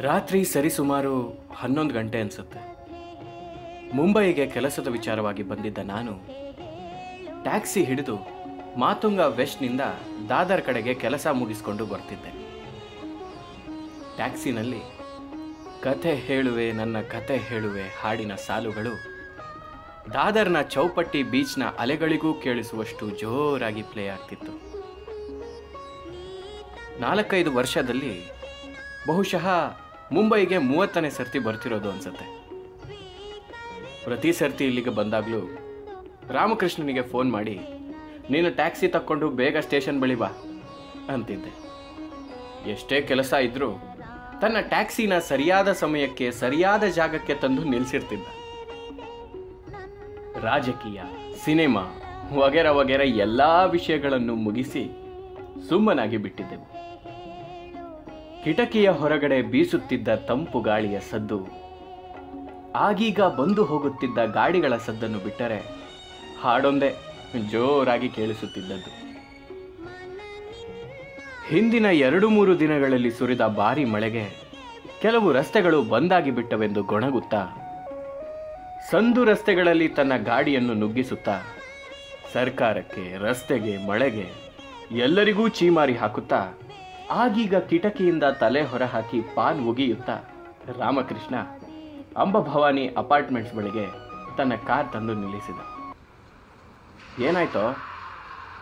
ರಾತ್ರಿ ಸರಿಸುಮಾರು ಹನ್ನೊಂದು ಗಂಟೆ ಅನಿಸುತ್ತೆ. ಮುಂಬೈಗೆ ಕೆಲಸದ ವಿಚಾರವಾಗಿ ಬಂದಿದ್ದ ನಾನು ಟ್ಯಾಕ್ಸಿ ಹಿಡಿದು ಮಾತುಂಗ ವೆಸ್ಟ್ನಿಂದ ದಾದರ್ ಕಡೆಗೆ ಕೆಲಸ ಮುಗಿಸ್ಕೊಂಡು ಬರ್ತಿದ್ದೆ. ಟ್ಯಾಕ್ಸಿನಲ್ಲಿ, ಕಥೆ ಹೇಳುವೆ, ನನ್ನ ಕಥೆ ಹೇಳುವೆ ಹಾಡಿನ ಸಾಲುಗಳು ದಾದರ್ನ ಚೌಪಟ್ಟಿ ಬೀಚ್ನ ಅಲೆಗಳಿಗೂ ಕೇಳಿಸುವಷ್ಟು ಜೋರಾಗಿ ಪ್ಲೇ ಆಗ್ತಿತ್ತು. ನಾಲ್ಕೈದು ವರ್ಷದಲ್ಲಿ ಬಹುಶಃ ಮುಂಬೈಗೆ ಮೂವತ್ತನೇ ಸರ್ತಿ ಬರ್ತಿರೋದು ಅನ್ಸುತ್ತೆ. ಪ್ರತಿ ಸರ್ತಿ ಇಲ್ಲಿಗೆ ಬಂದಾಗಲೂ ರಾಮಕೃಷ್ಣನಿಗೆ ಫೋನ್ ಮಾಡಿ, ನೀನು ಟ್ಯಾಕ್ಸಿ ತಕ್ಕೊಂಡು ಬೇಗ ಸ್ಟೇಷನ್ ಬಳಿ ಬಾ, ಅಂತಿದ್ದೆ. ಎಷ್ಟೇ ಕೆಲಸ ಇದ್ರೂ ತನ್ನ ಟ್ಯಾಕ್ಸಿನ ಸರಿಯಾದ ಸಮಯಕ್ಕೆ, ಸರಿಯಾದ ಜಾಗಕ್ಕೆ ತಂದು ನಿಲ್ಲಿಸಿರ್ತಿದ್ದ ರಾಜಕೀಯ, ಸಿನಿಮಾ, ವಗೇರ ವಗೇರ ಎಲ್ಲ ವಿಷಯಗಳನ್ನು ಮುಗಿಸಿ ಸುಮ್ಮನಾಗಿ ಬಿಟ್ಟಿದ್ದೆವು ಕಿಟಕಿಯ ಹೊರಗಡೆ ಬೀಸುತ್ತಿದ್ದ ತಂಪು ಗಾಳಿಯ ಸದ್ದು. ಆಗೀಗ ಬಂದು ಹೋಗುತ್ತಿದ್ದ ಗಾಡಿಗಳ ಸದ್ದನ್ನು ಬಿಟ್ಟರೆ ಹಾಡೊಂದೇ ಜೋರಾಗಿ ಕೇಳಿಸುತ್ತಿದ್ದದ್ದು. ಹಿಂದಿನ ಎರಡು ಮೂರು ದಿನಗಳಲ್ಲಿ ಸುರಿದ ಭಾರಿ ಮಳೆಗೆ ಕೆಲವು ರಸ್ತೆಗಳು ಬಂದಾಗಿ ಬಿಟ್ಟವೆಂದು ಗೊಣಗುತ್ತಾ, ಸಂದು ರಸ್ತೆಗಳಲ್ಲಿ ತನ್ನ ಗಾಡಿಯನ್ನು ನುಗ್ಗಿಸುತ್ತಾ, ಸರ್ಕಾರಕ್ಕೆ, ರಸ್ತೆಗೆ, ಮಳೆಗೆ ಎಲ್ಲರಿಗೂ ಚೀಮಾರಿ ಹಾಕುತ್ತಾ ಆಗೀಗ ಕಿಟಕಿಯಿಂದ ತಲೆ ಹೊರಹಾಕಿ ಪಾನ್ ಉಗಿಯುತ್ತಾ ರಾಮಕೃಷ್ಣ ಅಂಬಭವಾನಿ ಅಪಾರ್ಟ್ಮೆಂಟ್ಸ್ ಬಳಿಗೆ ತನ್ನ ಕಾರ್ ತಂದು ನಿಲ್ಲಿಸಿದ. ಏನಾಯ್ತೋ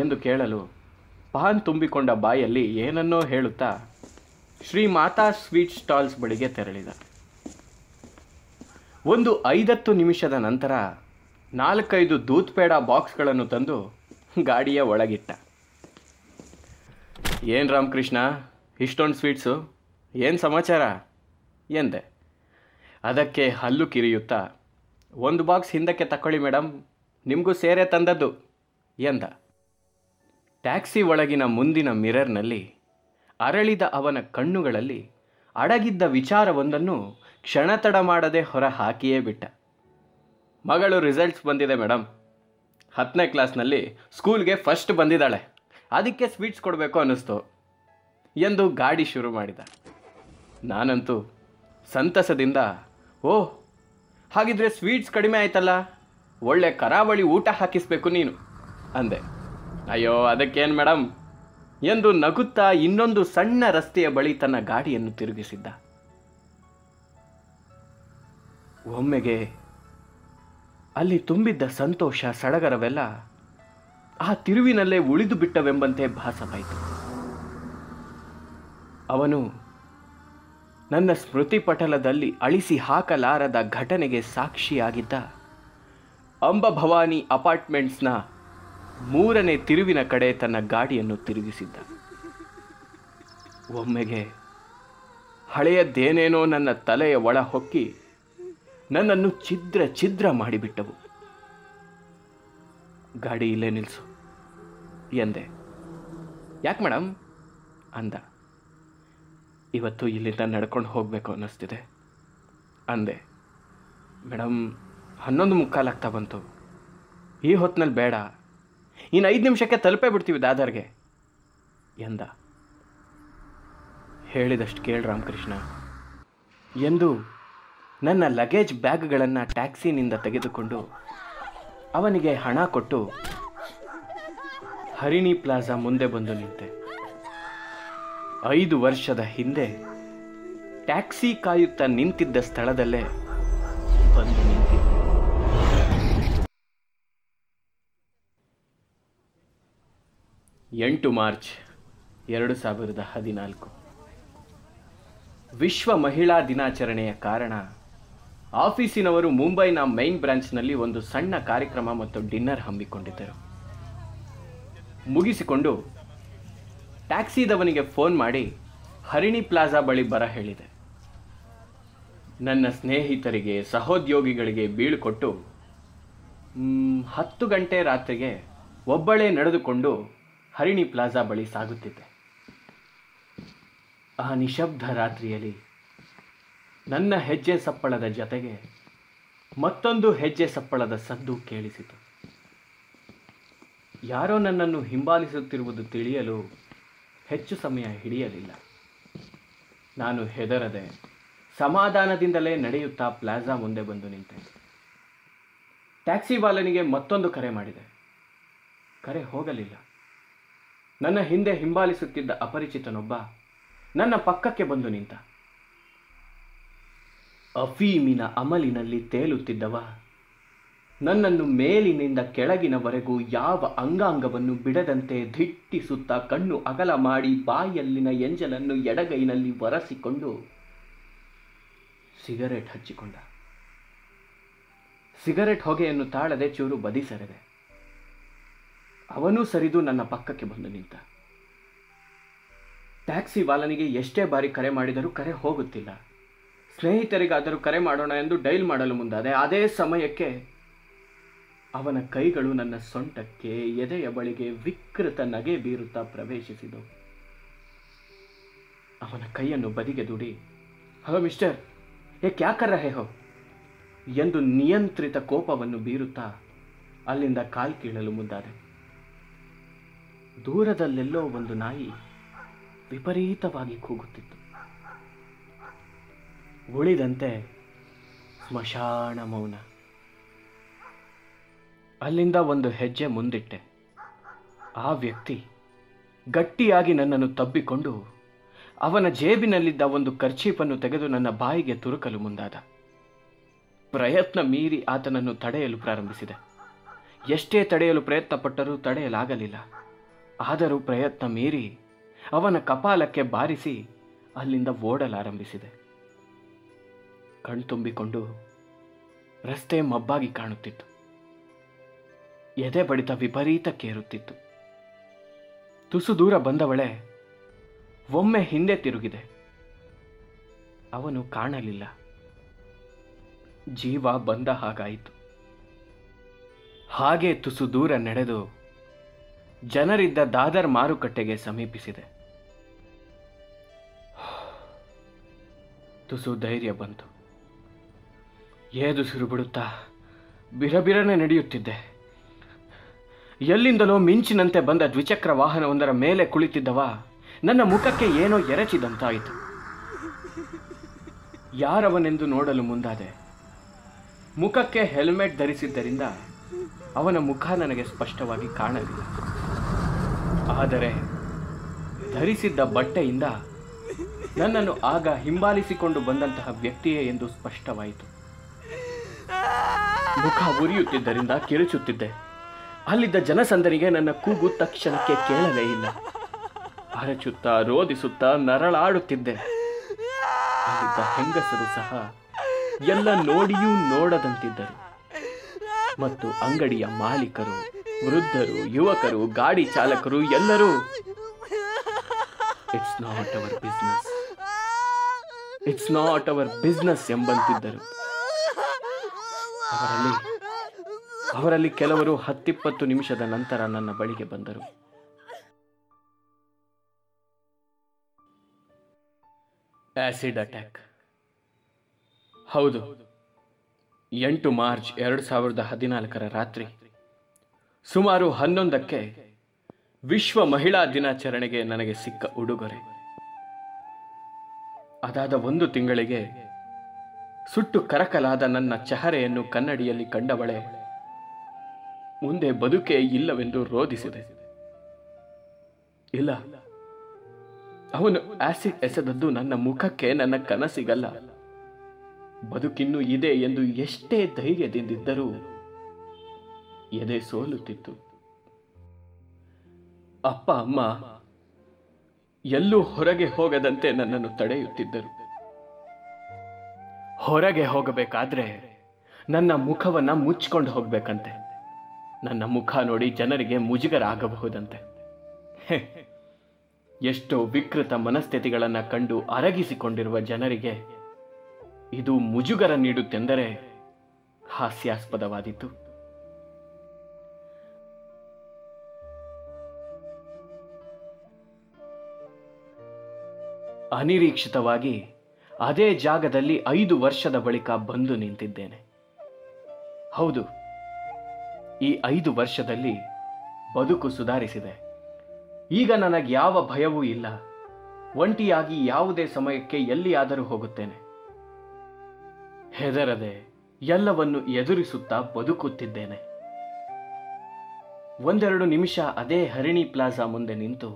ಎಂದು ಕೇಳಲು ಪಾನ್ ತುಂಬಿಕೊಂಡ ಬಾಯಲ್ಲಿ ಏನನ್ನೋ ಹೇಳುತ್ತಾ ಶ್ರೀ ಮಾತಾ ಸ್ವೀಟ್ ಸ್ಟಾಲ್ಸ್ ಬಳಿಗೆ ತೆರಳಿದ. ಒಂದು ಐದತ್ತು ನಿಮಿಷದ ನಂತರ ನಾಲ್ಕೈದು ದೂತ್ಪೇಡ ಬಾಕ್ಸ್ಗಳನ್ನು ತಂದು ಗಾಡಿಯ ಒಳಗಿಟ್ಟ. ಏನು ರಾಮಕೃಷ್ಣ? ಇಷ್ಟೊಂದು ಸ್ವೀಟ್ಸು ಏನು ಸಮಾಚಾರ? ಎಂದೆ. ಅದಕ್ಕೆ ಹಲ್ಲು ಕಿರಿಯುತ್ತಾ, ಒಂದು ಬಾಕ್ಸ್ ಹಿಂದಕ್ಕೆ ತಕೊಳ್ಳಿ ಮೇಡಮ್ ನಿಮಗೂ ಸೇರೆ ತಂದದ್ದು, ಎಂದ. ಟ್ಯಾಕ್ಸಿ ಒಳಗಿನ ಮುಂದಿನ ಮಿರರ್ನಲ್ಲಿ ಅರಳಿದ ಅವನ ಕಣ್ಣುಗಳಲ್ಲಿ ಅಡಗಿದ್ದ ವಿಚಾರವೊಂದನ್ನು ಕ್ಷಣತಡ ಮಾಡದೆ ಹೊರ ಹಾಕಿಯೇ ಬಿಟ್ಟ. ಮಗಳು ರಿಸಲ್ಟ್ಸ್ ಬಂದಿದೆ ಮೇಡಮ್ ಹತ್ತನೇ ಕ್ಲಾಸ್ನಲ್ಲಿ ಸ್ಕೂಲ್ಗೆ ಫಸ್ಟ್ ಬಂದಿದ್ದಾಳೆ. ಅದಕ್ಕೆ ಸ್ವೀಟ್ಸ್ ಕೊಡಬೇಕು ಅನ್ನಿಸ್ತು. ಎಂದು ಗಾಡಿ ಶುರು ಮಾಡಿದ. ನಾನಂತೂ ಸಂತಸದಿಂದ, ಓಹ್, ಹಾಗಿದ್ರೆ ಸ್ವೀಟ್ಸ್ ಕಡಿಮೆ ಆಯ್ತಲ್ಲ, ಒಳ್ಳೆ ಕರಾವಳಿ ಊಟ ಹಾಕಿಸ್ಬೇಕು ನೀನು, ಅಂದೆ. ಅಯ್ಯೋ, ಅದಕ್ಕೇನು ಮೇಡಮ್ ಎಂದು ನಗುತ್ತಾ ಇನ್ನೊಂದು ಸಣ್ಣ ರಸ್ತೆಯ ಬಳಿ ತನ್ನ ಗಾಡಿಯನ್ನು ತಿರುಗಿಸಿದ್ದ. ಒಮ್ಮೆಗೆ ಅಲ್ಲಿ ತುಂಬಿದ್ದ ಸಂತೋಷ ಸಡಗರವೆಲ್ಲ ಆ ತಿರುವಿನಲ್ಲೇ ಉಳಿದು ಬಿಟ್ಟವೆಂಬಂತೆ ಭಾಸವಾಯಿತು. ಅವನು ನನ್ನ ಸ್ಮೃತಿ ಪಟಲದಲ್ಲಿ ಅಳಿಸಿ ಹಾಕಲಾರದ ಘಟನೆಗೆ ಸಾಕ್ಷಿಯಾಗಿದ್ದ ಅಂಬಭವಾನಿ ಅಪಾರ್ಟ್ಮೆಂಟ್ಸ್ನ ಮೂರನೇ ತಿರುವಿನ ಕಡೆ ತನ್ನ ಗಾಡಿಯನ್ನು ತಿರುಗಿಸಿದ್ದ. ಒಮ್ಮೆಗೆ ಹಳೆಯದ್ದೇನೇನೋ ನನ್ನ ತಲೆಯ ಒಳ ಹೊಕ್ಕಿ ನನ್ನನ್ನು ಛಿದ್ರ ಛಿದ್ರ ಮಾಡಿಬಿಟ್ಟವು. ಗಾಡಿ ಇಲ್ಲೇ ನಿಲ್ಲಿಸು ಎಂದೆ. ಯಾಕೆ ಮೇಡಮ್ ಅಂದ. ಇವತ್ತು ಇಲ್ಲಿಂದ ನಡ್ಕೊಂಡು ಹೋಗಬೇಕು ಅನ್ನಿಸ್ತಿದೆ. ಅಂದೆ. ಮೇಡಮ್ ಹನ್ನೊಂದು ಮುಕ್ಕಾಲಾಗ್ತಾ ಬಂತು. ಈ ಹೊತ್ತಿನಲ್ಲಿ ಬೇಡ. ಇನ್ನು ಐದು ನಿಮಿಷಕ್ಕೆ ತಲುಪೇ ಬಿಡ್ತೀವಿ ದಾದರ್ಗೆ. ಎಂದ. ಹೇಳಿದಷ್ಟು ಕೇಳಿ ರಾಮಕೃಷ್ಣ. ಎಂದು ನನ್ನ ಲಗೇಜ್ ಬ್ಯಾಗ್ಗಳನ್ನು ಟ್ಯಾಕ್ಸಿನಿಂದ ತೆಗೆದುಕೊಂಡು ಅವನಿಗೆ ಹಣ ಕೊಟ್ಟು ಹರಿಣಿ ಪ್ಲಾಜಾ ಮುಂದೆ ಬಂದು ನಿಂತೆ. ಐದು ವರ್ಷದ ಹಿಂದೆ ಟ್ಯಾಕ್ಸಿ ಕಾಯುತ್ತಾ ನಿಂತಿದ್ದ ಸ್ಥಳದಲ್ಲೇ ಬಂದು ನಿಂತಿದ್ದೆ ಎಂಟು ಮಾರ್ಚ್ ಎರಡು ಸಾವಿರದ ಹದಿನಾಲ್ಕು. ವಿಶ್ವ ಮಹಿಳಾ ದಿನಾಚರಣೆಯ ಕಾರಣ ಆಫೀಸಿನವರು ಮುಂಬೈನ ಮೈನ್ ಬ್ರಾಂಚ್ನಲ್ಲಿ ಒಂದು ಸಣ್ಣ ಕಾರ್ಯಕ್ರಮ ಮತ್ತು ಡಿನ್ನರ್ ಹಮ್ಮಿಕೊಂಡಿದ್ದರು. ಮುಗಿಸಿಕೊಂಡು ಟ್ಯಾಕ್ಸಿದವನಿಗೆ ಫೋನ್ ಮಾಡಿ ಹರಿಣಿ ಪ್ಲಾಜಾ ಬಳಿ ಬರ ಹೇಳಿದೆ. ನನ್ನ ಸ್ನೇಹಿತರಿಗೆ, ಸಹೋದ್ಯೋಗಿಗಳಿಗೆ ಬೀಳ್ಕೊಟ್ಟು ಹತ್ತು ಗಂಟೆ ರಾತ್ರಿಗೆ ಒಬ್ಬಳೇ ನಡೆದುಕೊಂಡು ಹರಿಣಿ ಪ್ಲಾಜಾ ಬಳಿ ಸಾಗುತ್ತಿದ್ದೆ. ಆ ನಿಶಬ್ದ ರಾತ್ರಿಯಲ್ಲಿ ನನ್ನ ಹೆಜ್ಜೆ ಸಪ್ಪಳದ ಜೊತೆಗೆ ಮತ್ತೊಂದು ಹೆಜ್ಜೆ ಸಪ್ಪಳದ ಸದ್ದು ಕೇಳಿಸಿತು. ಯಾರೋ ನನ್ನನ್ನು ಹಿಂಬಾಲಿಸುತ್ತಿರುವುದು ತಿಳಿಯಲು ಹೆಚ್ಚು ಸಮಯ ಹಿಡಿಯಲಿಲ್ಲ. ನಾನು ಹೆದರದೆ ಸಮಾಧಾನದಿಂದಲೇ ನಡೆಯುತ್ತಾ ಪ್ಲಾಜಾ ಮುಂದೆ ಬಂದು ನಿಂತೆ. ಟ್ಯಾಕ್ಸಿ ವಾಲನಿಗೆ ಮತ್ತೊಂದು ಕರೆ ಮಾಡಿದೆ. ಕರೆ ಹೋಗಲಿಲ್ಲ. ನನ್ನ ಹಿಂದೆ ಹಿಂಬಾಲಿಸುತ್ತಿದ್ದ ಅಪರಿಚಿತನೊಬ್ಬ ನನ್ನ ಪಕ್ಕಕ್ಕೆ ಬಂದು ನಿಂತ. ಅಫೀಮಿನ ಅಮಲಿನಲ್ಲಿ ತೇಲುತ್ತಿದ್ದವ. ನನ್ನನ್ನು ಮೇಲಿನಿಂದ ಕೆಳಗಿನವರೆಗೂ ಯಾವ ಅಂಗಾಂಗವನ್ನು ಬಿಡದಂತೆ ಧಿಟ್ಟಿಸುತ್ತ ಕಣ್ಣು ಅಗಲ ಮಾಡಿ ಬಾಯಲ್ಲಿನ ಎಂಜಲನ್ನು ಎಡಗೈನಲ್ಲಿ ಒರೆಸಿಕೊಂಡು ಸಿಗರೆಟ್ ಹಚ್ಚಿಕೊಂಡ. ಸಿಗರೆಟ್ ಹೊಗೆಯನ್ನು ತಾಳದೆ ಚೂರು ಬದಿ ಸೆರೆದೆ. ಅವನೂ ಸರಿದು ನನ್ನ ಪಕ್ಕಕ್ಕೆ ಬಂದು ನಿಂತ. ಟ್ಯಾಕ್ಸಿ ವಾಲನಿಗೆ ಎಷ್ಟೇ ಬಾರಿ ಕರೆ ಮಾಡಿದರೂ ಕರೆ ಹೋಗುತ್ತಿಲ್ಲ. ಸ್ನೇಹಿತರಿಗಾದರೂ ಕರೆ ಮಾಡೋಣ ಎಂದು ಡೈಲ್ ಮಾಡಲು ಮುಂದಾದೆ, ಅದೇ ಸಮಯಕ್ಕೆ ಅವನ ಕೈಗಳು ನನ್ನ ಸೊಂಟಕ್ಕೆ ಎದೆಯ ಬಳಿಗೆ ವಿಕೃತ ನಗೆ ಬೀರುತ್ತಾ ಪ್ರವೇಶಿಸಿದವು. ಅವನ ಕೈಯನ್ನು ಬದಿಗೆ ದುಡಿ, ಹಲೋ ಮಿಸ್ಟರ್, ಏ ಕ್ಯಾಕರ ಹೇಹೋ ಎಂದು ನಿಯಂತ್ರಿತ ಕೋಪವನ್ನು ಬೀರುತ್ತಾ ಅಲ್ಲಿಂದ ಕಾಲ್ ಕೀಳಲು ಮುಂದಾದೆ. ದೂರದಲ್ಲೆಲ್ಲೋ ಒಂದು ನಾಯಿ ವಿಪರೀತವಾಗಿ ಕೂಗುತ್ತಿತ್ತು. ಉಳಿದಂತೆ ಸ್ಮಶಾನ ಮೌನ. ಅಲ್ಲಿಂದ ಒಂದು ಹೆಜ್ಜೆ ಮುಂದಿಟ್ಟೆ. ಆ ವ್ಯಕ್ತಿ ಗಟ್ಟಿಯಾಗಿ ನನ್ನನ್ನು ತಬ್ಬಿಕೊಂಡು ಅವನ ಜೇಬಿನಲ್ಲಿದ್ದ ಒಂದು ಕರ್ಚೀಪನ್ನು ತೆಗೆದು ನನ್ನ ಬಾಯಿಗೆ ತುರುಕಲು ಮುಂದಾದ. ಪ್ರಯತ್ನ ಮೀರಿ ಆತನನ್ನು ತಡೆಯಲು ಪ್ರಾರಂಭಿಸಿದೆ. ಎಷ್ಟೇ ತಡೆಯಲು ಪ್ರಯತ್ನ ಪಟ್ಟರೂ ತಡೆಯಲಾಗಲಿಲ್ಲ. ಆದರೂ ಪ್ರಯತ್ನ ಮೀರಿ ಅವನ ಕಪಾಲಕ್ಕೆ ಬಾರಿಸಿ ಅಲ್ಲಿಂದ ಓಡಲಾರಂಭಿಸಿದೆ. ಕಣ್ತುಂಬಿಕೊಂಡು ರಸ್ತೆ ಮಬ್ಬಾಗಿ ಕಾಣುತ್ತಿತ್ತು. ಎದೆ ಬಡಿತ ವಿಪರೀತಕ್ಕೇರುತ್ತಿತ್ತು ತುಸು ದೂರ ಬಂದವಳೆ ಒಮ್ಮೆ ಹಿಂದೆ ತಿರುಗಿದೆ. ಅವನು ಕಾಣಲಿಲ್ಲ. ಜೀವ ಬಂದ ಹಾಗಾಯಿತು. ಹಾಗೆ ತುಸು ದೂರ ನಡೆದು ಜನರಿದ್ದ ದಾದರ್ ಮಾರುಕಟ್ಟೆಗೆ ಸಮೀಪಿಸಿದೆ. ತುಸು ಧೈರ್ಯ ಬಂತು. ಏದುಸಿರು ಬಿಡುತ್ತಾ ಬಿರಬಿರನೆ ನಡೆಯುತ್ತಿದ್ದೆ. ಎಲ್ಲಿಂದಲೋ ಮಿಂಚಿನಂತೆ ಬಂದ ದ್ವಿಚಕ್ರ ವಾಹನವೊಂದರ ಮೇಲೆ ಕುಳಿತಿದ್ದವ ನನ್ನ ಮುಖಕ್ಕೆ ಏನೋ ಎರಚಿದಂತಾಯಿತು. ಯಾರವನೆಂದು ನೋಡಲು ಮುಂದಾದೆ. ಮುಖಕ್ಕೆ ಹೆಲ್ಮೆಟ್ ಧರಿಸಿದ್ದರಿಂದ ಅವನ ಮುಖ ನನಗೆ ಸ್ಪಷ್ಟವಾಗಿ ಕಾಣಲಿಲ್ಲ. ಆದರೆ ಧರಿಸಿದ್ದ ಬಟ್ಟೆಯಿಂದ ನನ್ನನ್ನು ಆಗ ಹಿಂಬಾಲಿಸಿಕೊಂಡು ಬಂದಂತಹ ವ್ಯಕ್ತಿಯೇ ಎಂದು ಸ್ಪಷ್ಟವಾಯಿತು. ಮುಖ ಉರಿಯುತ್ತಿದ್ದರಿಂದ ಕಿರುಚುತ್ತಿದ್ದೆ ಅಲ್ಲಿದ್ದ ಜನಸಂದರಿಗೆ ನನ್ನ ಕೂಗು ತಕ್ಷಣಕ್ಕೆ ಕೇಳಲೇ ಇಲ್ಲ. ಅರಚುತ್ತಾ, ರೋದಿಸುತ್ತಾ ನರಳಾಡುತ್ತಿದ್ದೆ. ಅಲ್ಲಿದ್ದ ಹೆಂಗಸರು ಸಹ ಎಲ್ಲ ನೋಡಿಯೂ ನೋಡದಂತಿದ್ದರು. ಮತ್ತು ಅಂಗಡಿಯ ಮಾಲೀಕರು, ವೃದ್ಧರು, ಯುವಕರು, ಗಾಡಿ ಚಾಲಕರು ಎಲ್ಲರೂ it's not our business it's not our business ಎಂಬಂತಿದ್ದರು. ಅವರಲ್ಲಿ ಅವರಲ್ಲಿ ಕೆಲವರು ಹತ್ತಿಪ್ಪತ್ತು ನಿಮಿಷದ ನಂತರ ನನ್ನ ಬಳಿಗೆ ಬಂದರು. Acid attack. ಹೌದು. ಎಂಟು ಮಾರ್ಚ್ ಎರಡು ಸಾವಿರದ ಹದಿನಾಲ್ಕರ ರಾತ್ರಿ ಸುಮಾರು ಹನ್ನೊಂದಕ್ಕೆ ವಿಶ್ವ ಮಹಿಳಾ ದಿನಾಚರಣೆಗೆ ನನಗೆ ಸಿಕ್ಕ ಉಡುಗೊರೆ. ಅದಾದ ಒಂದು ತಿಂಗಳಿಗೆ ಸುಟ್ಟು ಕರಕಲಾದ ನನ್ನ ಚಹರೆಯನ್ನು ಕನ್ನಡಿಯಲ್ಲಿ ಕಂಡವಳೆ. ಮುಂದೆ ಬದುಕೇ ಇಲ್ಲವೆಂದು ರೋಧಿಸಿದೆ. ಇಲ್ಲ, ಅವನು ಆಸಿಡ್ ಎಸೆದದ್ದು ನನ್ನ ಮುಖಕ್ಕೆ ನನ್ನ ಕನಸಿಗಲ್ಲ. ಬದುಕಿನ್ನೂ ಇದೆ ಎಂದು ಎಷ್ಟೇ ಧೈರ್ಯದಿಂದಿದ್ದರೂ ಎದೆ ಸೋಲುತ್ತಿತ್ತು. ಅಪ್ಪ, ಅಮ್ಮ, ಎಲ್ಲೂ ಹೊರಗೆ ಹೋಗದಂತೆ ನನ್ನನ್ನು ತಡೆಯುತ್ತಿದ್ದರು. ಹೊರಗೆ ಹೋಗಬೇಕಾದ್ರೆ ನನ್ನ ಮುಖವನ್ನ ಮುಚ್ಕೊಂಡು ಹೋಗ್ಬೇಕಂತೆ. ನನ್ನ ಮುಖ ನೋಡಿ ಜನರಿಗೆ ಮುಜುಗರ ಆಗಬಹುದಂತೆ ಎಷ್ಟೋ ವಿಕೃತ ಮನಸ್ಥಿತಿಗಳನ್ನು ಕಂಡು ಅರಗಿಸಿಕೊಂಡಿರುವ ಜನರಿಗೆ ಇದು ಮುಜುಗರ ನೀಡುತ್ತೆಂದರೆ ಹಾಸ್ಯಾಸ್ಪದವಾದೀತು. ಅನಿರೀಕ್ಷಿತವಾಗಿ ಅದೇ ಜಾಗದಲ್ಲಿ ಐದು ವರ್ಷದ ಬಳಿಕ ಬಂದು ನಿಂತಿದ್ದೇನೆ. ಹೌದು, ಈ ಐದು ವರ್ಷದಲ್ಲಿ ಬದುಕು ಸುಧಾರಿಸಿದೆ. ಈಗ ನನಗೆ ಯಾವ ಭಯವೂ ಇಲ್ಲ. ಒಂಟಿಯಾಗಿ ಯಾವುದೇ ಸಮಯಕ್ಕೆ ಎಲ್ಲಿಯಾದರೂ ಹೋಗುತ್ತೇನೆ. ಹೆದರದೆ ಎಲ್ಲವನ್ನು ಎದುರಿಸುತ್ತಾ ಬದುಕುತ್ತಿದ್ದೇನೆ. ಒಂದೆರಡು ನಿಮಿಷ ಅದೇ ಹರಿಣಿ ಪ್ಲಾಜಾ ಮುಂದೆ ನಿಂತು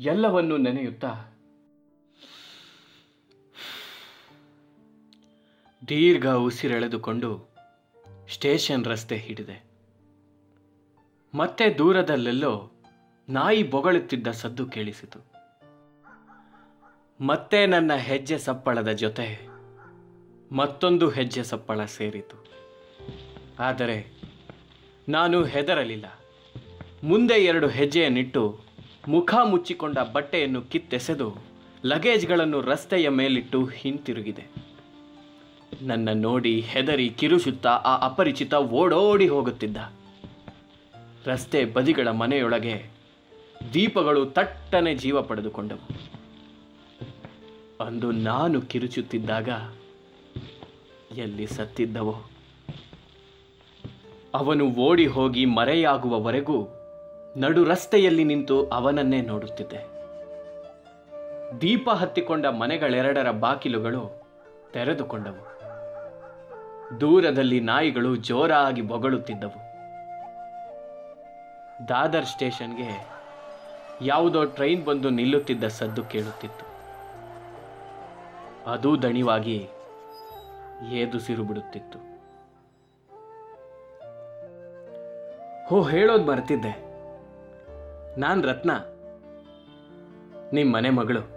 ಎಲ್ಲವನ್ನು ನೆನೆಯುತ್ತಾ ದೀರ್ಘ ಉಸಿರೆಳೆದುಕೊಂಡು ಸ್ಟೇಷನ್ ರಸ್ತೆ ಹಿಡಿದೆ. ಮತ್ತೆ ದೂರದಲ್ಲೆಲ್ಲೋ ನಾಯಿ ಬೊಗಳುತ್ತಿದ್ದ ಸದ್ದು ಕೇಳಿಸಿತು. ಮತ್ತೆ ನನ್ನ ಹೆಜ್ಜೆ ಸಪ್ಪಳದ ಜೊತೆ ಮತ್ತೊಂದು ಹೆಜ್ಜೆ ಸಪ್ಪಳ ಸೇರಿತು. ಆದರೆ ನಾನು ಹೆದರಲಿಲ್ಲ. ಮುಂದೆ ಎರಡು ಹೆಜ್ಜೆಯನ್ನಿಟ್ಟು ಮುಖ ಮುಚ್ಚಿಕೊಂಡ ಬಟ್ಟೆಯನ್ನು ಕಿತ್ತೆಸೆದು ಲಗೇಜ್ಗಳನ್ನು ರಸ್ತೆಯ ಮೇಲಿಟ್ಟು ಹಿಂತಿರುಗಿದೆ. ನನ್ನ ನೋಡಿ ಹೆದರಿ ಕಿರುಚುತ್ತಾ ಆ ಅಪರಿಚಿತ ಓಡೋಡಿ ಹೋಗುತ್ತಿದ್ದ. ರಸ್ತೆ ಬದಿಗಳ ಮನೆಯೊಳಗೆ ದೀಪಗಳು ತಟ್ಟನೆ ಜೀವ ಪಡೆದುಕೊಂಡವು. ಅಂದು ನಾನು ಕಿರುಚುತ್ತಿದ್ದಾಗ ಎಲ್ಲಿ ಸತ್ತಿದ್ದವೋ? ಅವನು ಓಡಿ ಹೋಗಿ ಮರೆಯಾಗುವವರೆಗೂ ನಡು ರಸ್ತೆಯಲ್ಲಿ ನಿಂತು ಅವನನ್ನೇ ನೋಡುತ್ತಿದ್ದೆ. ದೀಪ ಹತ್ತಿಕೊಂಡ ಮನೆಗಳೆರಡರ ಬಾಕಿಲುಗಳು ತೆರೆದುಕೊಂಡವು. ದೂರದಲ್ಲಿ ನಾಯಿಗಳು ಜೋರಾಗಿ ಬೊಗಳುತ್ತಿದ್ದವು. ದಾದರ್ ಸ್ಟೇಷನ್ಗೆ ಯಾವುದೋ ಟ್ರೈನ್ ಬಂದು ನಿಲ್ಲುತ್ತಿದ್ದ ಸದ್ದು ಕೇಳುತ್ತಿತ್ತು. ಅದೂ ದಣಿವಾಗಿ ಏದುಸಿರು ಬಿಡುತ್ತಿತ್ತು. ಹೋ, ಹೇಳೋದು ಮರ್ತಿದ್ದೆ. ನಾನು ರತ್ನ. ನಿಮ್ಮ ಮನೆ ಮಗಳು.